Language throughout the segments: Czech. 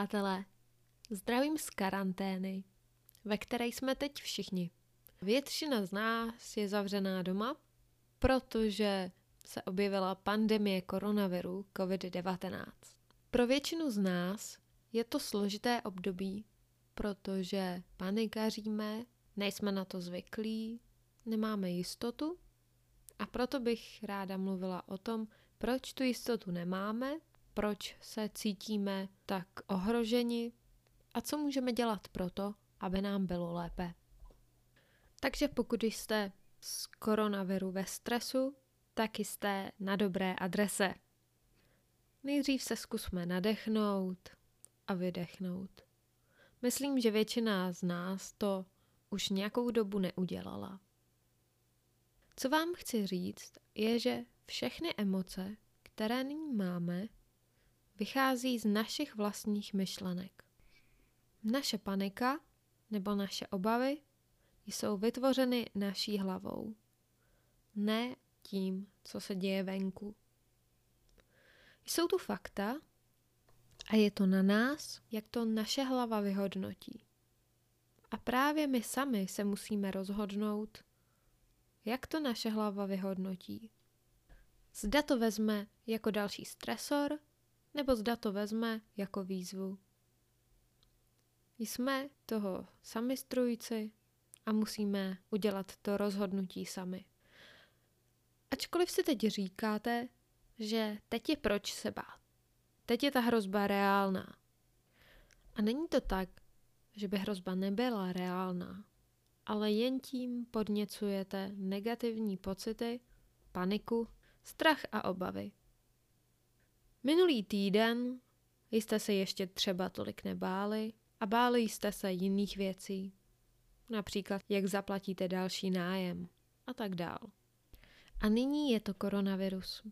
Přátelé, zdravím z karantény, ve které jsme teď všichni. Většina z nás je zavřená doma, protože se objevila pandemie koronaviru COVID-19. Pro většinu z nás je to složité období, protože panikaříme, nejsme na to zvyklí, nemáme jistotu a proto bych ráda mluvila o tom, proč tu jistotu nemáme, proč se cítíme tak ohroženi a co můžeme dělat pro to, aby nám bylo lépe. Takže pokud jste z koronaviru ve stresu, tak jste na dobré adrese. Nejdřív se zkusme nadechnout a vydechnout. Myslím, že většina z nás to už nějakou dobu neudělala. Co vám chci říct, je, že všechny emoce, které nyní máme, vychází z našich vlastních myšlenek. Naše panika nebo naše obavy jsou vytvořeny naší hlavou, ne tím, co se děje venku. Jsou tu fakta a je to na nás, jak to naše hlava vyhodnotí. A právě my sami se musíme rozhodnout, jak to naše hlava vyhodnotí. Zda to vezme jako další stresor, nebo zda to vezme jako výzvu. Jsme toho sami strujci a musíme udělat to rozhodnutí sami. Ačkoliv si teď říkáte, že teď je proč se bát. Teď je ta hrozba reálná. A není to tak, že by hrozba nebyla reálná, ale jen tím podněcujete negativní pocity, paniku, strach a obavy. Minulý týden jste se ještě třeba tolik nebáli a báli jste se jiných věcí, například jak zaplatíte další nájem a tak dál. A nyní je to koronavirus.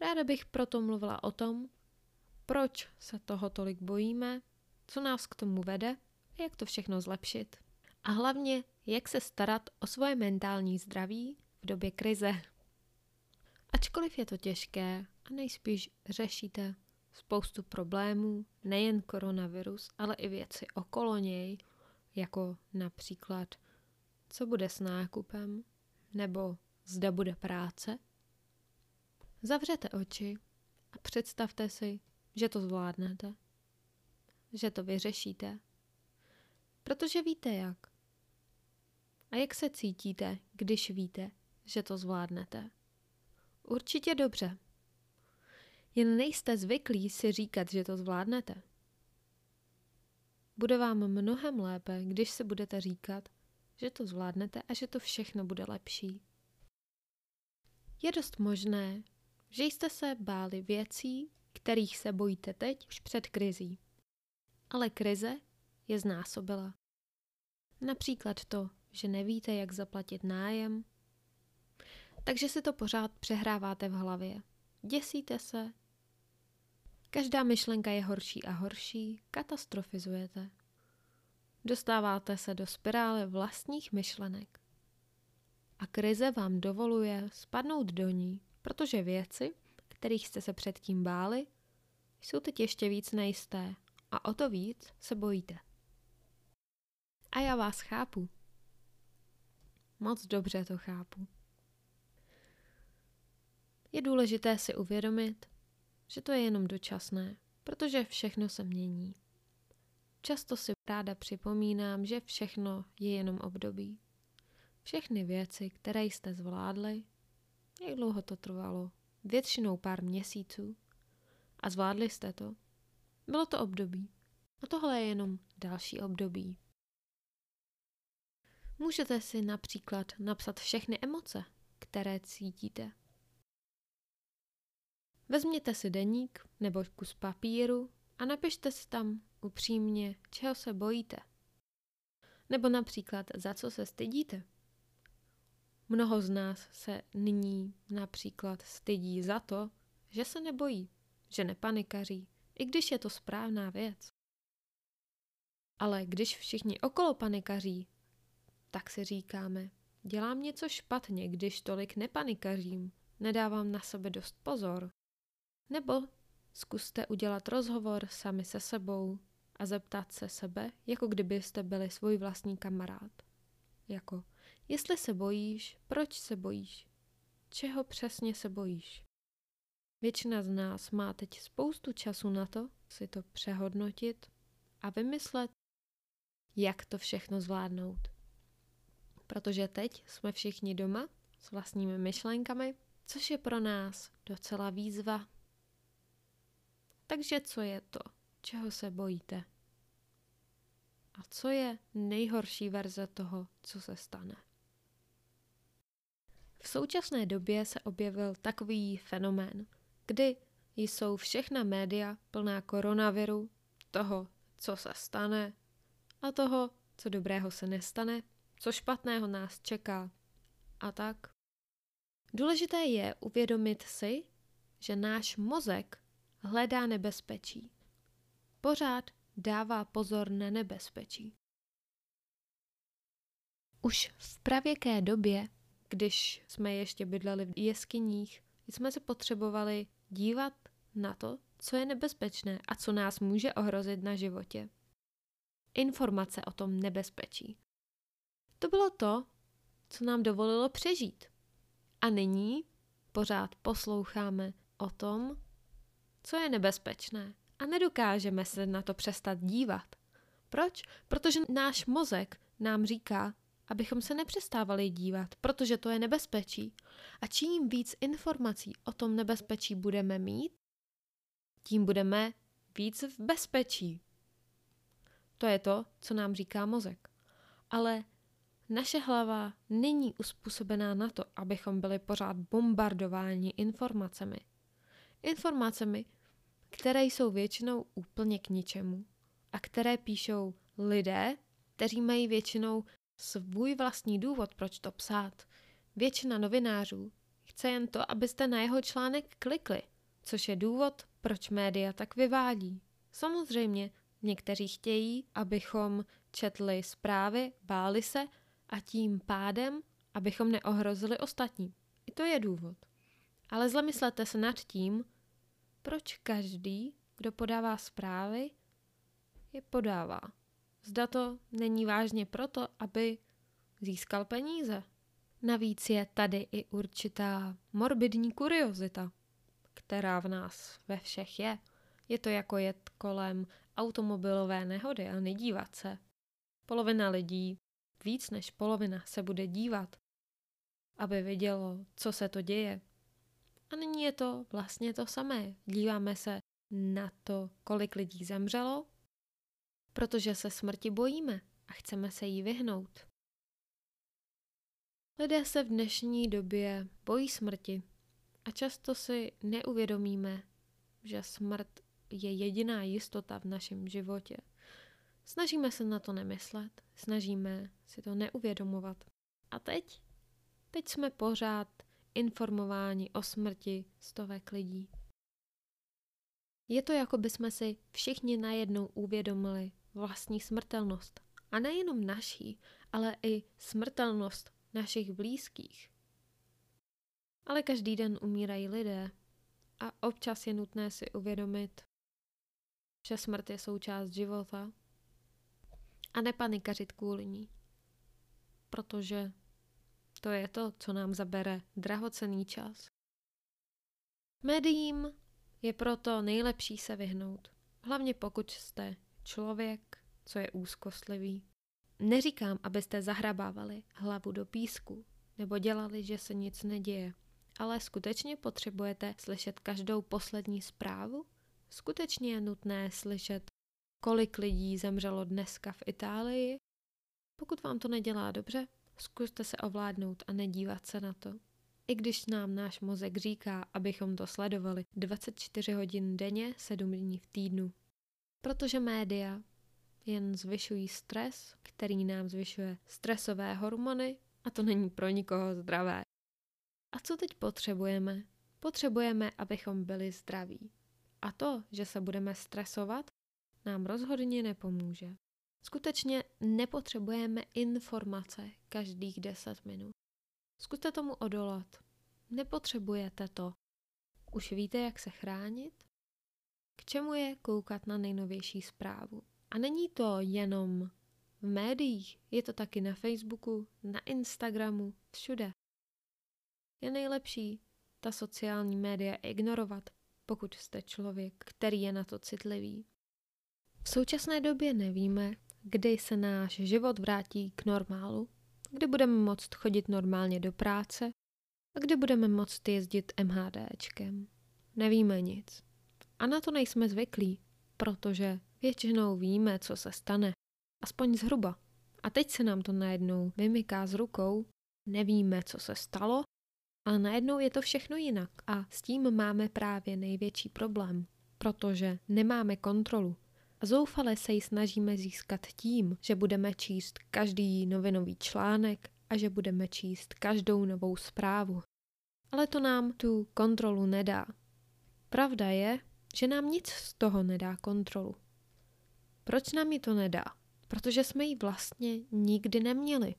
Ráda bych proto mluvila o tom, proč se toho tolik bojíme, co nás k tomu vede a jak to všechno zlepšit. A hlavně, jak se starat o svoje mentální zdraví v době krize. Ačkoliv je to těžké a nejspíš řešíte spoustu problémů, nejen koronavirus, ale i věci okolo něj, jako například, co bude s nákupem, nebo zda bude práce. Zavřete oči a představte si, že to zvládnete, že to vyřešíte, protože víte jak. A jak se cítíte, když víte, že to zvládnete? Určitě dobře. Jen nejste zvyklí si říkat, že to zvládnete. Bude vám mnohem lépe, když se budete říkat, že to zvládnete a že to všechno bude lepší. Je dost možné, že jste se báli věcí, kterých se bojíte teď už před krizí. Ale krize je znásobila. Například to, že nevíte, jak zaplatit nájem, takže si to pořád přehráváte v hlavě. Děsíte se. Každá myšlenka je horší a horší, katastrofizujete. Dostáváte se do spirály vlastních myšlenek. A krize vám dovoluje spadnout do ní, protože věci, kterých jste se předtím báli, jsou teď ještě víc nejisté a o to víc se bojíte. A já vás chápu. Moc dobře to chápu. Je důležité si uvědomit, že to je jenom dočasné, protože všechno se mění. Často si ráda připomínám, že všechno je jenom období. Všechny věci, které jste zvládli, jak dlouho to trvalo? Většinou pár měsíců. A zvládli jste to. Bylo to období. A tohle je jenom další období. Můžete si například napsat všechny emoce, které cítíte. Vezměte si deník nebo kus papíru a napište si tam upřímně, čeho se bojíte. Nebo například, za co se stydíte. Mnoho z nás se nyní například stydí za to, že se nebojí, že nepanikaří, i když je to správná věc. Ale když všichni okolo panikaří, tak si říkáme, dělám něco špatně, když tolik nepanikařím, nedávám na sebe dost pozor. Nebo Zkuste udělat rozhovor sami se sebou a zeptat se sebe, jako kdybyste byli svůj vlastní kamarád. Jako, jestli se bojíš, proč se bojíš? Čeho přesně se bojíš? Většina z nás má teď spoustu času na to si to přehodnotit a vymyslet, jak to všechno zvládnout. Protože teď jsme všichni doma s vlastními myšlenkami, což je pro nás docela výzva. Takže co je to, čeho se bojíte? A co je nejhorší verze toho, co se stane? V současné době se objevil takový fenomén, kdy jsou všechna média plná koronaviru, toho, co se stane a toho, co dobrého se nestane, co špatného nás čeká a tak. Důležité je uvědomit si, že náš mozek hledá nebezpečí. Pořád dává pozor na nebezpečí. Už v pravěké době, když jsme ještě bydleli v jeskyních, jsme se potřebovali dívat na to, co je nebezpečné a co nás může ohrozit na životě. Informace o tom nebezpečí. To bylo to, co nám dovolilo přežít. A nyní pořád posloucháme o tom, co je nebezpečné a nedokážeme se na to přestat dívat. Proč? Protože náš mozek nám říká, abychom se nepřestávali dívat, protože to je nebezpečí. A čím víc informací o tom nebezpečí budeme mít, tím budeme víc v bezpečí. To je to, co nám říká mozek. Ale naše hlava není uspůsobená na to, abychom byli pořád bombardováni informacemi. Informacemi, které jsou většinou úplně k ničemu a které píšou lidé, kteří mají většinou svůj vlastní důvod, proč to psát. Většina novinářů chce jen to, abyste na jeho článek klikli, což je důvod, proč média tak vyvádí. Samozřejmě, někteří chtějí, abychom četli zprávy, báli se a tím pádem, abychom neohrozili ostatní. I to je důvod. Ale zamyslete se nad tím, proč každý, kdo podává zprávy, je podává. Zda to není vážně proto, aby získal peníze. Navíc je tady i určitá morbidní kuriozita, která v nás ve všech je. Je to jako jet kolem automobilové nehody a nedívat se. Polovina lidí, víc než polovina, se bude dívat, aby vidělo, co se to děje. A nyní je to vlastně to samé. Díváme se na to, kolik lidí zemřelo, protože se smrti bojíme a chceme se jí vyhnout. Lidé se v dnešní době bojí smrti a často si neuvědomíme, že smrt je jediná jistota v našem životě. Snažíme se na to nemyslet, snažíme si to neuvědomovat. A teď? Teď jsme pořád informováni o smrti stovek lidí. Je to jako by jsme si všichni najednou uvědomili vlastní smrtelnost. A nejenom naší, ale i smrtelnost našich blízkých. Ale každý den umírají lidé a občas je nutné si uvědomit, že smrt je součást života a nepanikařit kvůli ní. Protože to je to, co nám zabere drahocený čas. Médiím je proto nejlepší se vyhnout, hlavně pokud jste člověk, co je úzkostlivý. Neříkám, abyste zahrabávali hlavu do písku nebo dělali, že se nic neděje, ale skutečně potřebujete slyšet každou poslední zprávu? Skutečně je nutné slyšet, kolik lidí zemřelo dneska v Itálii? Pokud vám to nedělá dobře, zkuste se ovládnout a nedívat se na to. I když nám náš mozek říká, abychom to sledovali 24 hodin denně, 7 dní v týdnu. Protože média jen zvyšují stres, který nám zvyšuje stresové hormony a to není pro nikoho zdravé. A co teď potřebujeme? Potřebujeme, abychom byli zdraví. A to, že se budeme stresovat, nám rozhodně nepomůže. Skutečně nepotřebujeme informace každých 10 minut. Zkuste tomu odolat. Nepotřebujete to. Už víte, jak se chránit? K čemu je koukat na nejnovější zprávu? A není to jenom v médiích, je to taky na Facebooku, na Instagramu, všude. Je nejlepší ta sociální média ignorovat, pokud jste člověk, který je na to citlivý. V současné době nevíme, kdy se náš život vrátí k normálu, kdy budeme moct chodit normálně do práce a kdy budeme moct jezdit MHDčkem. Nevíme nic. A na to nejsme zvyklí, protože většinou víme, co se stane. Aspoň zhruba. A teď se nám to najednou vymyká z rukou, nevíme, co se stalo, ale najednou je to všechno jinak. A s tím máme právě největší problém, protože nemáme kontrolu. A zoufale se ji snažíme získat tím, že budeme číst každý novinový článek a že budeme číst každou novou zprávu. Ale to nám tu kontrolu nedá. Pravda je, že nám nic z toho nedá kontrolu. Proč nám ji to nedá? Protože jsme ji vlastně nikdy neměli.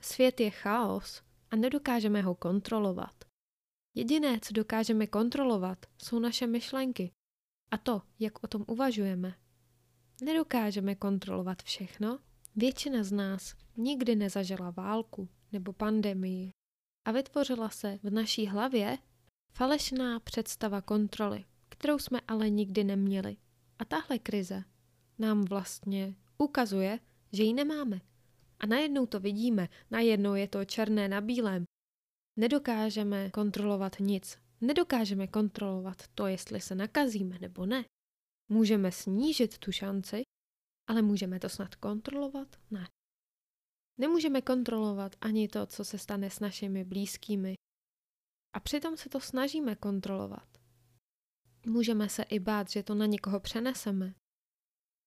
Svět je chaos a nedokážeme ho kontrolovat. Jediné, co dokážeme kontrolovat, jsou naše myšlenky a to, jak o tom uvažujeme. Nedokážeme kontrolovat všechno. Většina z nás nikdy nezažila válku nebo pandemii a vytvořila se v naší hlavě falešná představa kontroly, kterou jsme ale nikdy neměli. A tahle krize nám vlastně ukazuje, že ji nemáme. A najednou to vidíme, najednou je to černé na bílém. Nedokážeme kontrolovat nic. Nedokážeme kontrolovat to, jestli se nakazíme nebo ne. Můžeme snížit tu šanci, ale můžeme to snad kontrolovat? Ne. Nemůžeme kontrolovat ani to, co se stane s našimi blízkými. A přitom se to snažíme kontrolovat. Můžeme se i bát, že to na někoho přeneseme.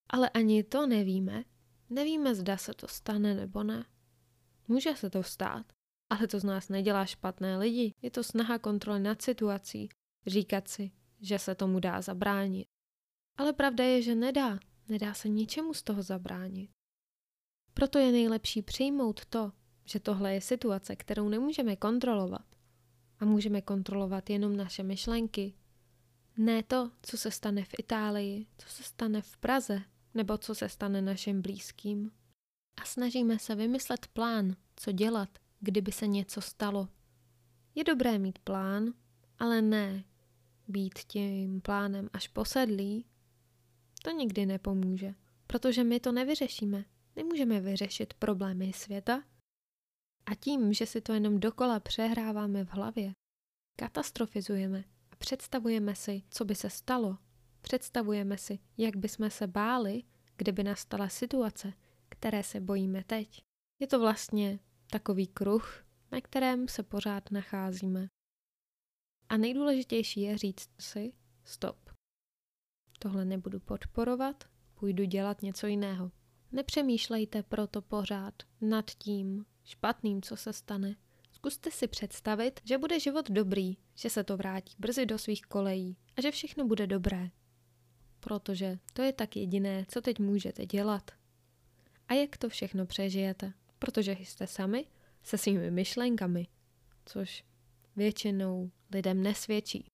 Ale ani to nevíme. Nevíme, zda se to stane nebo ne. Může se to stát, ale to z nás nedělá špatné lidi. Je to snaha kontroly nad situací, říkat si, že se tomu dá zabránit. Ale pravda je, že nedá. Nedá se ničemu z toho zabránit. Proto je nejlepší přijmout to, že tohle je situace, kterou nemůžeme kontrolovat. A můžeme kontrolovat jenom naše myšlenky. Ne to, co se stane v Itálii, co se stane v Praze, nebo co se stane našim blízkým. A snažíme se vymyslet plán, co dělat, kdyby se něco stalo. Je dobré mít plán, ale ne být tím plánem až posedlý to nikdy nepomůže, protože my to nevyřešíme. Nemůžeme vyřešit problémy světa a tím, že si to jenom dokola přehráváme v hlavě, katastrofizujeme a představujeme si, co by se stalo. Představujeme si, jak bychom se báli, kdyby nastala situace, které se bojíme teď. Je to vlastně takový kruh, na kterém se pořád nacházíme. A nejdůležitější je říct si stop tohle nebudu podporovat, půjdu dělat něco jiného. Nepřemýšlejte proto pořád nad tím špatným, co se stane. Zkuste si představit, že bude život dobrý, že se to vrátí brzy do svých kolejí a že všechno bude dobré. Protože to je tak jediné, co teď můžete dělat. A jak to všechno přežijete? Protože jste sami se svými myšlenkami, což většinou lidem nesvědčí.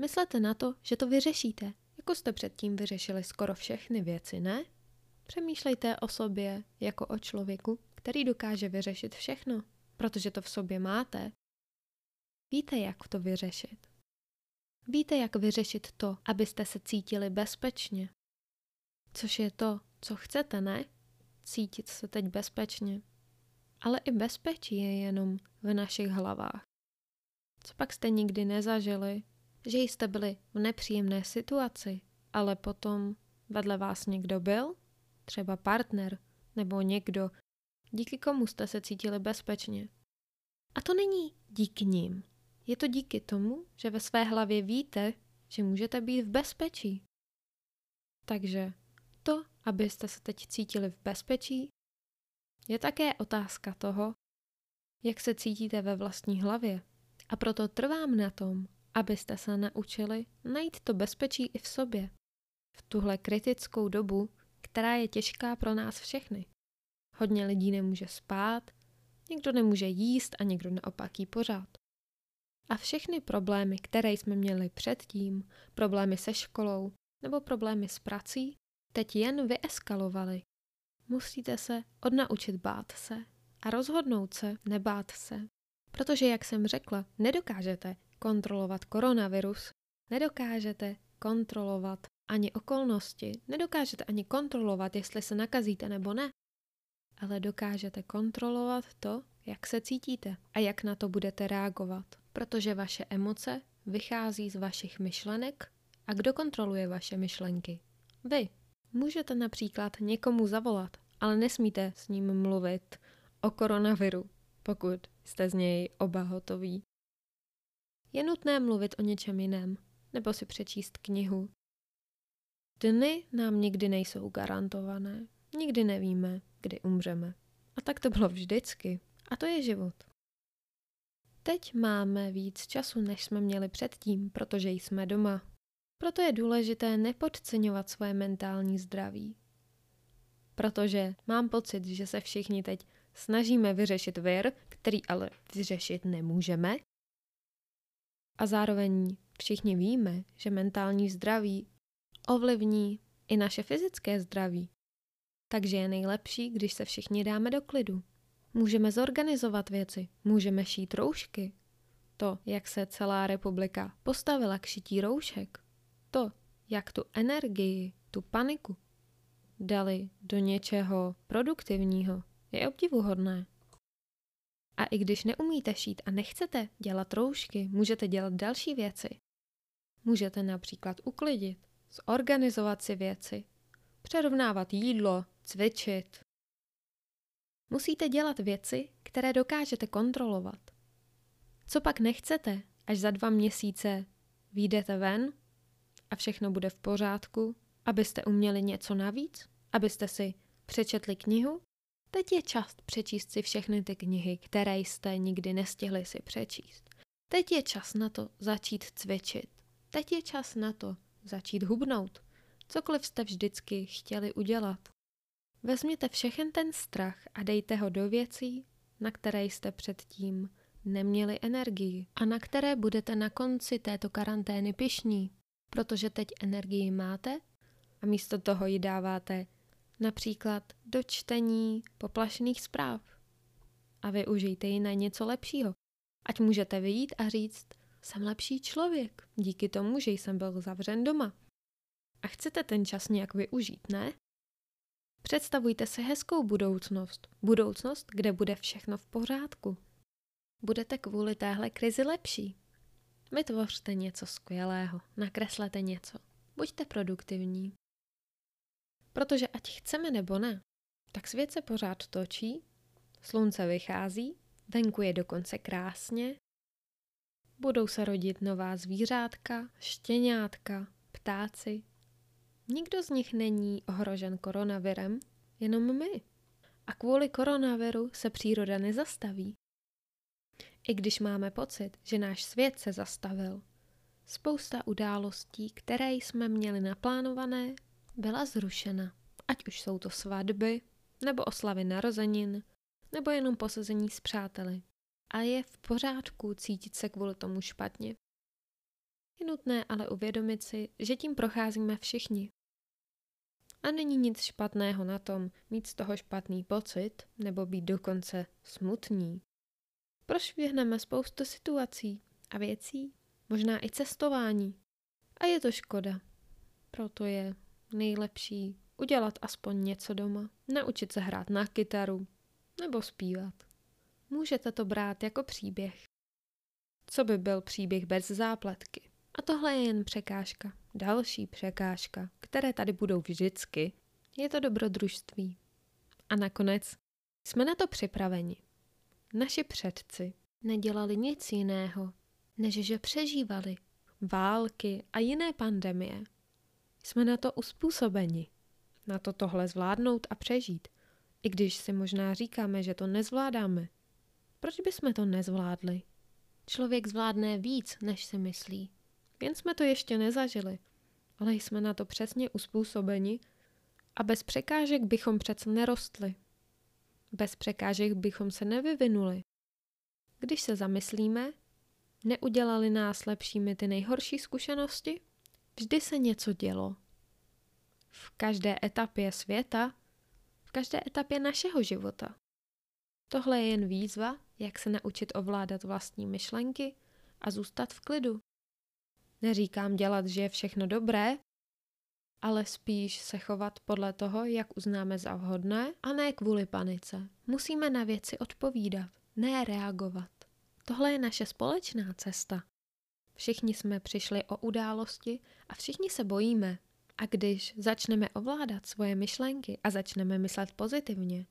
Myslete na to, že to vyřešíte, jako jste předtím vyřešili skoro všechny věci, ne? Přemýšlejte o sobě jako o člověku, který dokáže vyřešit všechno, protože to v sobě máte. Víte, jak to vyřešit. Víte, jak vyřešit to, abyste se cítili bezpečně. Což je to, co chcete, ne? Cítit se teď bezpečně. Ale i bezpečí je jenom v našich hlavách. Co pak jste nikdy nezažili, že jste byli v nepříjemné situaci, ale potom vedle vás někdo byl, třeba partner nebo někdo, díky komu jste se cítili bezpečně. A to není díky ním. Je to díky tomu, že ve své hlavě víte, že můžete být v bezpečí. Takže to, abyste se teď cítili v bezpečí, je také otázka toho, jak se cítíte ve vlastní hlavě. A proto trvám na tom, abyste se naučili najít to bezpečí i v sobě. V tuhle kritickou dobu, která je těžká pro nás všechny. Hodně lidí nemůže spát, někdo nemůže jíst a někdo naopak jí pořád. A všechny problémy, které jsme měli předtím, problémy se školou nebo problémy s prací, teď jen vyeskalovaly. Musíte se odnaučit bát se a rozhodnout se nebát se. Protože, jak jsem řekla, nedokážete kontrolovat koronavirus, nedokážete kontrolovat ani okolnosti, nedokážete ani kontrolovat, jestli se nakazíte nebo ne, ale dokážete kontrolovat to, jak se cítíte a jak na to budete reagovat. Protože vaše emoce vychází z vašich myšlenek a kdo kontroluje vaše myšlenky? Vy. Můžete například někomu zavolat, ale nesmíte s ním mluvit o koronaviru, pokud jste z něj oba hotoví. Je nutné mluvit o něčem jiném, nebo si přečíst knihu. Dny nám nikdy nejsou garantované. Nikdy nevíme, kdy umřeme. A tak to bylo vždycky. A to je život. Teď máme víc času, než jsme měli předtím, protože jsme doma. Proto je důležité nepodceňovat svoje mentální zdraví. Protože mám pocit, že se všichni teď snažíme vyřešit vir, který ale vyřešit nemůžeme. A zároveň všichni víme, že mentální zdraví ovlivní i naše fyzické zdraví. Takže je nejlepší, když se všichni dáme do klidu. Můžeme zorganizovat věci, můžeme šít roušky. To, jak se celá republika postavila k šití roušek, to, jak tu energii, tu paniku dali do něčeho produktivního, je obdivuhodné. A i když neumíte šít a nechcete dělat roušky, můžete dělat další věci. Můžete například uklidit, zorganizovat si věci, přerovnávat jídlo, cvičit. Musíte dělat věci, které dokážete kontrolovat. Co pak nechcete, až za dva měsíce výjdete ven a všechno bude v pořádku, abyste uměli něco navíc, abyste si přečetli knihu? Teď je čas přečíst si všechny ty knihy, které jste nikdy nestihli si přečíst. Teď je čas na to začít cvičit. Teď je čas na to začít hubnout. Cokoliv jste vždycky chtěli udělat. Vezměte všechen ten strach a dejte ho do věcí, na které jste předtím neměli energii a na které budete na konci této karantény pišní, protože teď energii máte a místo toho ji dáváte například do čtení poplašných zpráv. A využijte ji na něco lepšího. Ať můžete vyjít a říct, jsem lepší člověk, díky tomu, že jsem byl zavřen doma. A chcete ten čas nějak využít, ne? Představujte si hezkou budoucnost. Budoucnost, kde bude všechno v pořádku. Budete kvůli téhle krizi lepší. Vytvořte něco skvělého, nakreslete něco. Buďte produktivní. Protože ať chceme nebo ne, tak svět se pořád točí, slunce vychází, venku je dokonce krásně, budou se rodit nová zvířátka, štěňátka, ptáci. Nikdo z nich není ohrožen koronavirem, jenom my. A kvůli koronaviru se příroda nezastaví. I když máme pocit, že náš svět se zastavil, spousta událostí, které jsme měli naplánované, byla zrušena. Ať už jsou to svatby, nebo oslavy narozenin, nebo jenom posazení s přáteli. A je v pořádku cítit se kvůli tomu špatně. Je nutné ale uvědomit si, že tím procházíme všichni. A není nic špatného na tom mít z toho špatný pocit nebo být dokonce smutní. Prošvihneme spoustu situací a věcí, možná i cestování. A je to škoda. Proto je nejlepší udělat aspoň něco doma, naučit se hrát na kytaru nebo zpívat. Můžete to brát jako příběh. Co by byl příběh bez zápletky? A tohle je jen překážka. Další překážka, které tady budou vždycky, je to dobrodružství. A nakonec jsme na to připraveni. Naši předci nedělali nic jiného, než že přežívali války a jiné pandemie jsme na to uspůsobeni. Na to tohle zvládnout a přežít. I když si možná říkáme, že to nezvládáme. Proč bychom to nezvládli? Člověk zvládne víc, než si myslí. Jen jsme to ještě nezažili. Ale jsme na to přesně uspůsobeni a bez překážek bychom přece nerostli. Bez překážek bychom se nevyvinuli. Když se zamyslíme, Neudělali nás lepšími ty nejhorší zkušenosti? Vždy se něco dělo. V každé etapě světa, v každé etapě našeho života. Tohle je jen výzva, jak se naučit ovládat vlastní myšlenky a zůstat v klidu. Neříkám dělat, že je všechno dobré, ale spíš se chovat podle toho, jak uznáme za vhodné a ne kvůli panice. Musíme na věci odpovídat, ne reagovat. Tohle je naše společná cesta. Všichni jsme přišli o události a všichni se bojíme. A když začneme ovládat svoje myšlenky a začneme myslet pozitivně,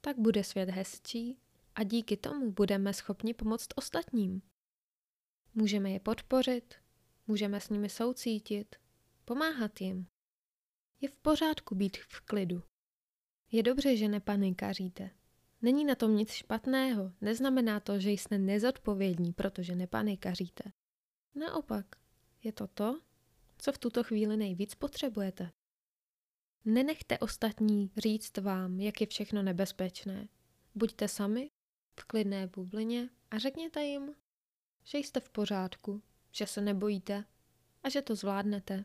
tak bude svět hezčí a díky tomu budeme schopni pomoct ostatním. Můžeme je podpořit, můžeme s nimi soucítit, pomáhat jim. Je v pořádku být v klidu. Je dobře, že nepanikaříte. Není na tom nic špatného, neznamená to, že jste nezodpovědní, protože nepanikaříte. Naopak, je to to, co v tuto chvíli nejvíc potřebujete. Nenechte ostatní říct vám, jak je všechno nebezpečné. Buďte sami v klidné bublině a řekněte jim, že jste v pořádku, že se nebojíte a že to zvládnete.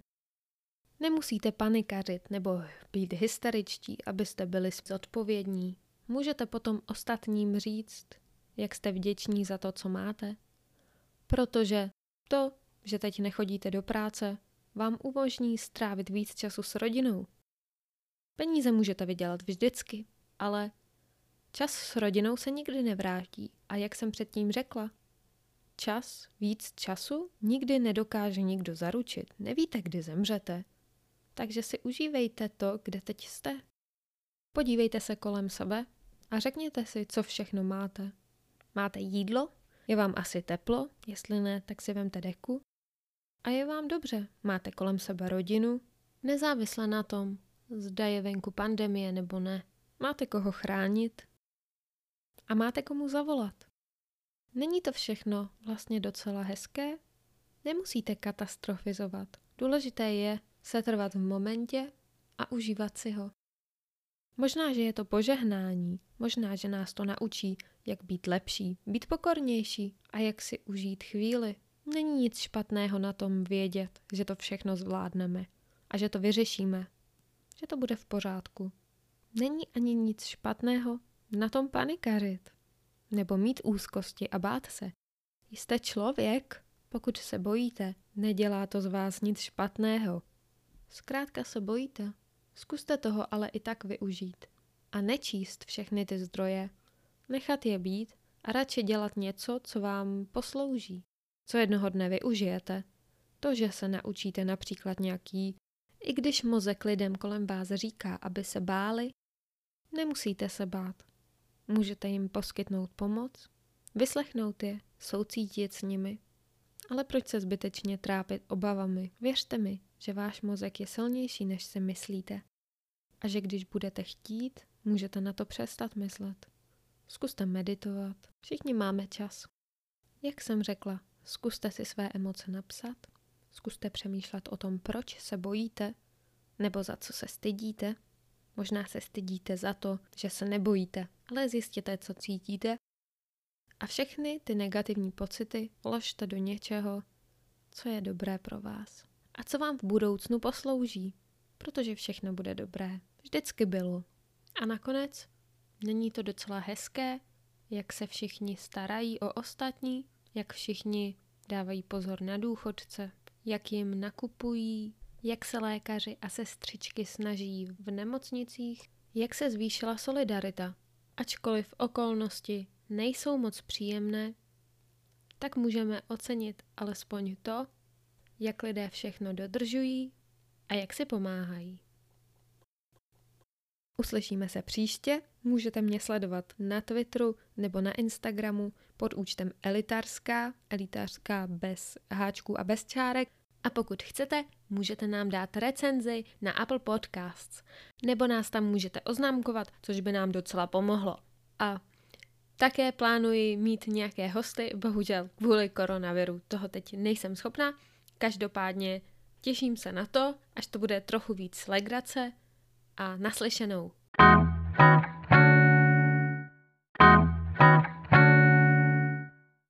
Nemusíte panikařit nebo být hysteričtí, abyste byli zodpovědní. Můžete potom ostatním říct, jak jste vděční za to, co máte. Protože to, že teď nechodíte do práce, vám umožní strávit víc času s rodinou. Peníze můžete vydělat vždycky, ale čas s rodinou se nikdy nevrátí. A jak jsem předtím řekla, čas, víc času nikdy nedokáže nikdo zaručit. Nevíte, kdy zemřete. Takže si užívejte to, kde teď jste. Podívejte se kolem sebe a řekněte si, co všechno máte. Máte jídlo? Je vám asi teplo? Jestli ne, tak si vemte deku. A je vám dobře. Máte kolem sebe rodinu? Nezávisle na tom, zda je venku pandemie nebo ne. Máte koho chránit? A máte komu zavolat? Není to všechno vlastně docela hezké? Nemusíte katastrofizovat. Důležité je setrvat v momentě a užívat si ho. Možná, že je to požehnání, možná, že nás to naučí, jak být lepší, být pokornější a jak si užít chvíli. Není nic špatného na tom vědět, že to všechno zvládneme a že to vyřešíme, že to bude v pořádku. Není ani nic špatného na tom panikařit nebo mít úzkosti a bát se. Jste člověk, pokud se bojíte, nedělá to z vás nic špatného. Zkrátka se bojíte. Zkuste toho ale i tak využít. A nečíst všechny ty zdroje. Nechat je být a radši dělat něco, co vám poslouží. Co jednoho dne využijete. To, že se naučíte například nějaký, i když mozek lidem kolem vás říká, aby se báli, nemusíte se bát. Můžete jim poskytnout pomoc, vyslechnout je, soucítit s nimi. Ale proč se zbytečně trápit obavami? Věřte mi, že váš mozek je silnější, než si myslíte. A že když budete chtít, můžete na to přestat myslet. Zkuste meditovat. Všichni máme čas. Jak jsem řekla, zkuste si své emoce napsat, zkuste přemýšlet o tom, proč se bojíte, nebo za co se stydíte. Možná se stydíte za to, že se nebojíte, ale zjistěte, co cítíte a všechny ty negativní pocity vložte do něčeho, co je dobré pro vás a co vám v budoucnu poslouží, protože všechno bude dobré. Vždycky bylo. A nakonec, není to docela hezké, jak se všichni starají o ostatní, jak všichni dávají pozor na důchodce, jak jim nakupují, jak se lékaři a sestřičky snaží v nemocnicích, jak se zvýšila solidarita. Ačkoliv okolnosti nejsou moc příjemné, tak můžeme ocenit alespoň to, jak lidé všechno dodržují a jak si pomáhají. Uslyšíme se příště, můžete mě sledovat na Twitteru nebo na Instagramu pod účtem Elitářská, Elitářská bez háčků a bez čárek. A pokud chcete, můžete nám dát recenzi na Apple Podcasts, nebo nás tam můžete oznámkovat, což by nám docela pomohlo. A také plánuji mít nějaké hosty, bohužel kvůli koronaviru toho teď nejsem schopná, Každopádně těším se na to, až to bude trochu víc legrace a naslyšenou.